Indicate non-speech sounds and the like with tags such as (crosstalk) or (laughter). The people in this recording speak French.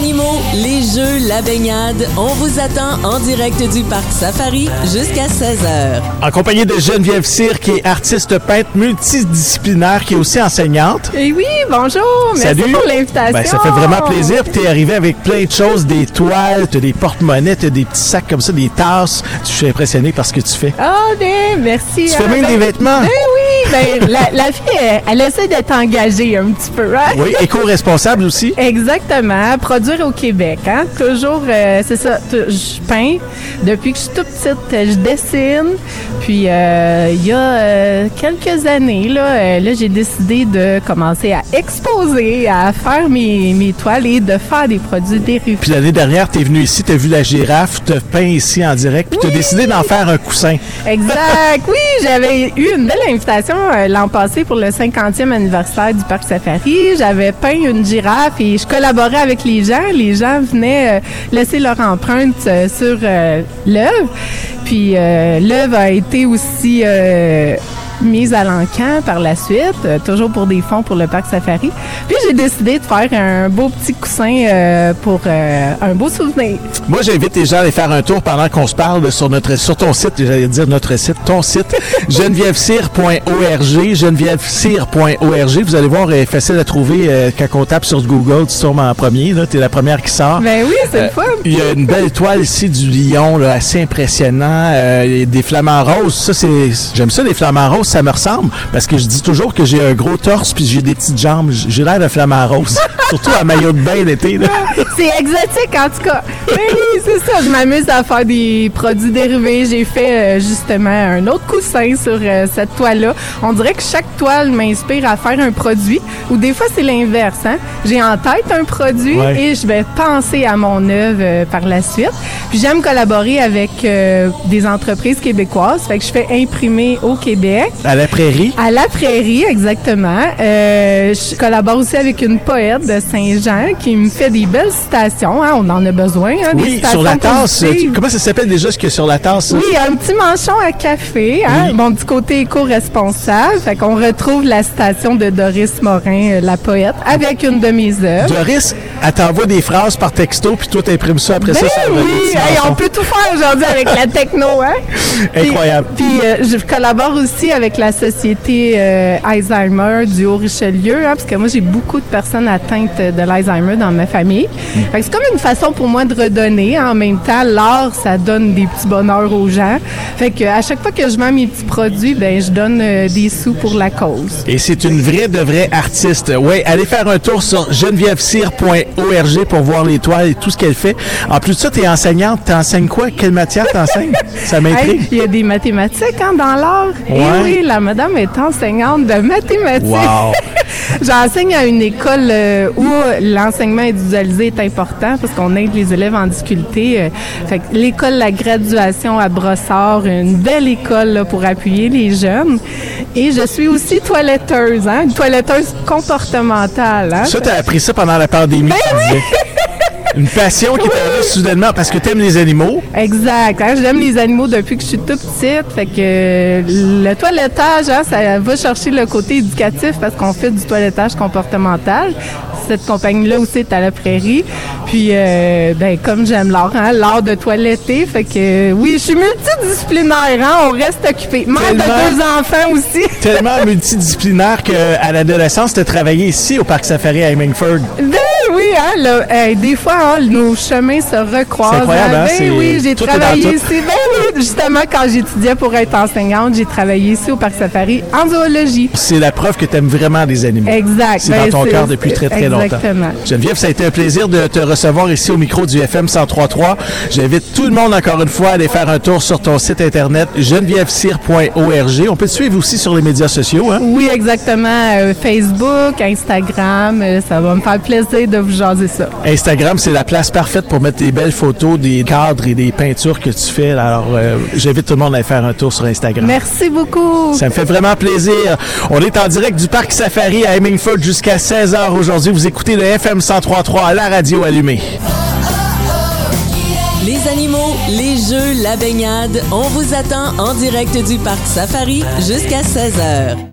animaux, les jeux, la baignade, on vous attend en direct du Parc Safari jusqu'à 16h. En compagnie de Geneviève Cyr, qui est artiste peintre multidisciplinaire, qui est aussi enseignante. Et oui, bonjour. Merci Salut. pour l'invitation. Ben, ça fait vraiment plaisir. Puis t'es arrivé avec plein de choses, des toiles, t'as des porte-monnaies, t'as des petits sacs comme ça, des tasses. Je suis impressionné par ce que tu fais. Ah, ben, merci. Tu fais Ah, même ben, des vêtements. Ben oui, ben, la, la fille, elle, elle essaie d'être engagée un petit peu. hein? Oui, éco-responsable aussi. (laughs) Exactement. Produire au Québec, hein? Toujours, euh, c'est ça. Je peins. Depuis que je suis toute petite, je dessine. Puis, euh, il y a euh, quelques années, là, là j'ai décidé de commencer à exposer, à faire mes, mes toiles et de faire des produits dérivés. Puis l'année dernière, t'es venu ici, t'as vu la girafe, t'as peint ici en direct, puis t'as Oui. décidé d'en faire un coussin. Exact. Oui, j'avais eu une belle invitation euh, l'an passé pour le 50e anniversaire du Parc Safari. J'avais peint une girafe et je collaborais avec les gens. Les gens venaient euh, laisser leur empreinte euh, sur l'œuvre. Puis l'œuvre a été aussi mise à l'encan par la suite, euh, toujours pour des fonds pour le Parc Safari. Puis j'ai décidé de faire un beau petit coussin euh, pour euh, un beau souvenir. Moi, j'invite les gens à aller faire un tour pendant qu'on se parle sur notre sur ton site, j'allais dire notre site, ton site, (laughs) genevièvecire.org, genevièvecire.org. Vous allez voir, est facile à trouver quand on tape sur Google, tu tombes en premier, là, t'es la première qui sort. Ben oui, c'est le fun. Il y a une belle toile ici du lion, là, assez impressionnant. Il y a des flamants roses. Ça, c'est, j'aime ça, les flamants roses. Ça me ressemble parce que je dis toujours que j'ai un gros torse puis j'ai des petites jambes. J'ai l'air d'un flamant rose. (laughs) Surtout à maillot de bain l'été. (laughs) C'est exotique en tout cas. Oui, oui, c'est ça. Je m'amuse à faire des produits dérivés. J'ai fait euh, justement un autre coussin sur euh, cette toile-là. On dirait que chaque toile m'inspire à faire un produit. Ou des fois, c'est l'inverse. Hein? J'ai en tête un produit Ouais. et je vais penser à mon œuvre euh, par la suite. Puis j'aime collaborer avec des entreprises québécoises. Fait que je fais imprimer au Québec. À la prairie? À la prairie, exactement. Euh, je collabore aussi avec une poète de Saint-Jean qui me fait des belles citations. hein. On en a besoin. Hein, des Oui, citations sur la tasse. positives. Comment ça s'appelle déjà ce a sur la tasse? Oui, un petit manchon à café, hein, Oui. mon petit côté éco-responsable. Fait qu'on retrouve la citation de Doris Morin, euh, la poète, avec une de mes œuvres. Doris, elle t'envoie des phrases par texto, puis toi, t'imprimes ça après Ben ça sur le oui, Hey, on peut tout faire aujourd'hui avec la techno, hein? (laughs) Incroyable. Puis, euh, je collabore aussi avec la société euh, Alzheimer du Haut-Richelieu, hein, parce que moi j'ai beaucoup de personnes atteintes de l'Alzheimer dans ma famille. Mm. Que c'est comme une façon pour moi de redonner. hein. En même temps, l'art, ça donne des petits bonheurs aux gens. Fait que à chaque fois que je vends mes petits produits, ben je donne euh, des sous pour la cause. Et c'est une vraie de vraie artiste. Oui, allez faire un tour sur genevièvecire.org pour voir les toiles et tout ce qu'elle fait. En plus de ça, tu es enseignante. T'enseignes quoi? Quelle matière t'enseignes? Ça m'intrigue. Hey, Il y a des mathématiques hein, dans l'art. Ouais. Et oui, la madame est enseignante de mathématiques. Wow! (laughs) J'enseigne à une école euh, où l'enseignement individualisé est important parce qu'on aide les élèves en difficulté. Euh, fait l'école La Graduation à Brossard, une belle école là, pour appuyer les jeunes. Et je suis aussi toiletteuse, hein, une toiletteuse comportementale. Hein? Ça, t'as appris ça pendant la pandémie, tu disais. Une passion qui soudainement parce que t'aimes les animaux. Exact. hein, J'aime les animaux depuis que je suis toute petite. Fait que euh, le toilettage, hein, ça va chercher le côté éducatif parce qu'on fait du toilettage comportemental. Cette compagnie-là aussi est à la prairie. Puis, euh, ben, comme j'aime l'art, hein, l'art de toiletter. Fait que, oui, je suis multidisciplinaire. Hein, on reste occupé. Mère de Tellement. deux enfants aussi. (laughs) Tellement multidisciplinaire qu'à l'adolescence, t'as travaillé ici au Parc Safari à Hemingford. Ben oui, hein, là, des fois, hein, nos chemins se recroisent. C'est incroyable, hein, Ben oui, j'ai travaillé ici. Ben oui, justement, quand j'étudiais pour être enseignante, j'ai travaillé ici au Parc Safari en zoologie. C'est la preuve que t'aimes vraiment les animaux. Exact. C'est Ben, dans ton c'est- cœur depuis très, très longtemps. Exactement. Geneviève, ça a été un plaisir de te recevoir ici au micro du FM 1033. J'invite tout le monde, encore une fois, à aller faire un tour sur ton site internet genevièvecire.org. On peut te suivre aussi sur les médias sociaux, hein? Oui, exactement. Euh, Facebook, Instagram, euh, ça va me faire plaisir de vous jaser ça. Instagram, c'est la place parfaite pour mettre des belles photos, des cadres et des peintures que tu fais. Alors, euh, j'invite tout le monde à aller faire un tour sur Instagram. Merci beaucoup. Ça me fait vraiment plaisir. On est en direct du Parc Safari à Hemingford jusqu'à 16h aujourd'hui. Vous écoutez le FM 1033 à la radio allumée. Les animaux, les jeux, la baignade, on vous attend en direct du Parc Safari jusqu'à 16h.